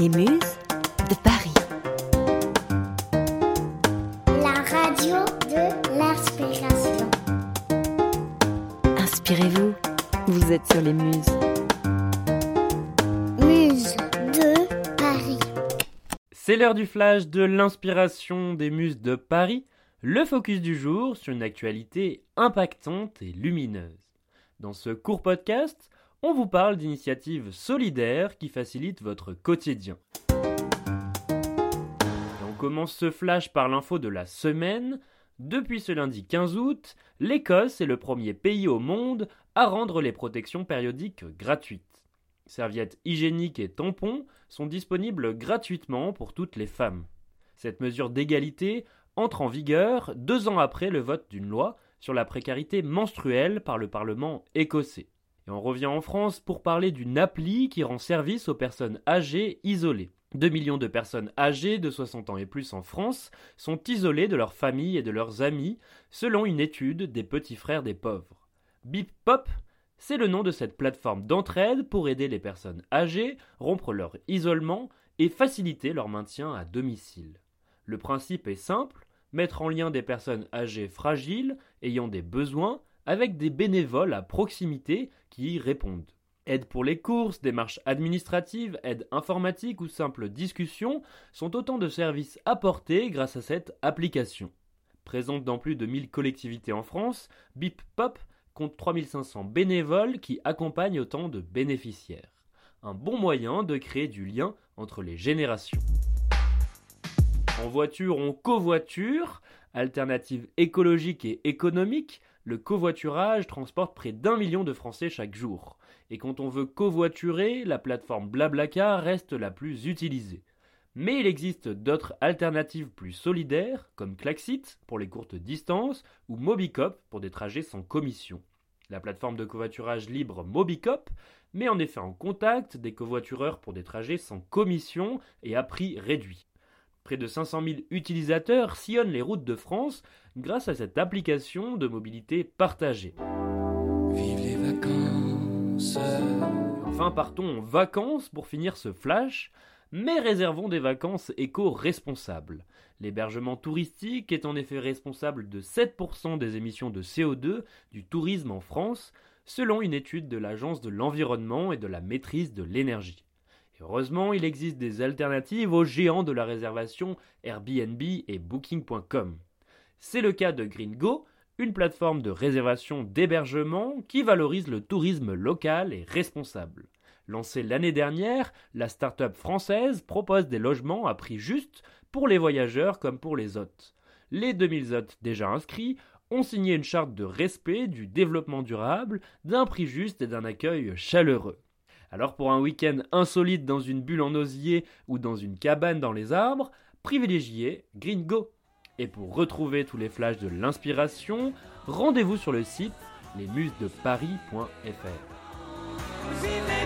Les Muses de Paris. La radio de l'inspiration. Inspirez-vous, vous êtes sur les Muses. Muse de Paris. C'est l'heure du flash de l'inspiration des muses de Paris, le focus du jour sur une actualité impactante et lumineuse. Dans ce court podcast, on vous parle d'initiatives solidaires qui facilitent votre quotidien. On commence ce flash par l'info de la semaine. Depuis ce lundi 15 août, l'Écosse est le premier pays au monde à rendre les protections périodiques gratuites. Serviettes hygiéniques et tampons sont disponibles gratuitement pour toutes les femmes. Cette mesure d'égalité entre en vigueur deux ans après le vote d'une loi sur la précarité menstruelle par le Parlement écossais. On revient en France pour parler d'une appli qui rend service aux personnes âgées isolées. 2 millions de personnes âgées de 60 ans et plus en France sont isolées de leurs familles et de leurs amis, selon une étude des petits frères des pauvres. Bip Pop, c'est le nom de cette plateforme d'entraide pour aider les personnes âgées, rompre leur isolement et faciliter leur maintien à domicile. Le principe est simple, mettre en lien des personnes âgées fragiles, ayant des besoins, avec des bénévoles à proximité qui y répondent. Aide pour les courses, démarches administratives, aide informatique ou simple discussion sont autant de services apportés grâce à cette application. Présente dans plus de 1000 collectivités en France, Bip Pop compte 3500 bénévoles qui accompagnent autant de bénéficiaires. Un bon moyen de créer du lien entre les générations. En voiture, on covoiture, alternative écologique et économique, le covoiturage transporte près d'un million de Français chaque jour. Et quand on veut covoiturer, la plateforme Blablacar reste la plus utilisée. Mais il existe d'autres alternatives plus solidaires, comme Klaxit pour les courtes distances ou Mobicop pour des trajets sans commission. La plateforme de covoiturage libre Mobicop met en effet en contact des covoitureurs pour des trajets sans commission et à prix réduit. Près de 500 000 utilisateurs sillonnent les routes de France grâce à cette application de mobilité partagée. Vive les vacances. Enfin, partons en vacances pour finir ce flash, mais réservons des vacances éco-responsables. L'hébergement touristique est en effet responsable de 7% des émissions de CO2 du tourisme en France, selon une étude de l'Agence de l'environnement et de la maîtrise de l'énergie. Heureusement, il existe des alternatives aux géants de la réservation Airbnb et Booking.com. C'est le cas de GreenGo, une plateforme de réservation d'hébergement qui valorise le tourisme local et responsable. Lancée l'année dernière, la start-up française propose des logements à prix juste pour les voyageurs comme pour les hôtes. Les 2000 hôtes déjà inscrits ont signé une charte de respect du développement durable, d'un prix juste et d'un accueil chaleureux. Alors pour un week-end insolite dans une bulle en osier ou dans une cabane dans les arbres, privilégiez GreenGo. Et pour retrouver tous les flashs de l'inspiration, rendez-vous sur le site lesmusesdeparis.fr.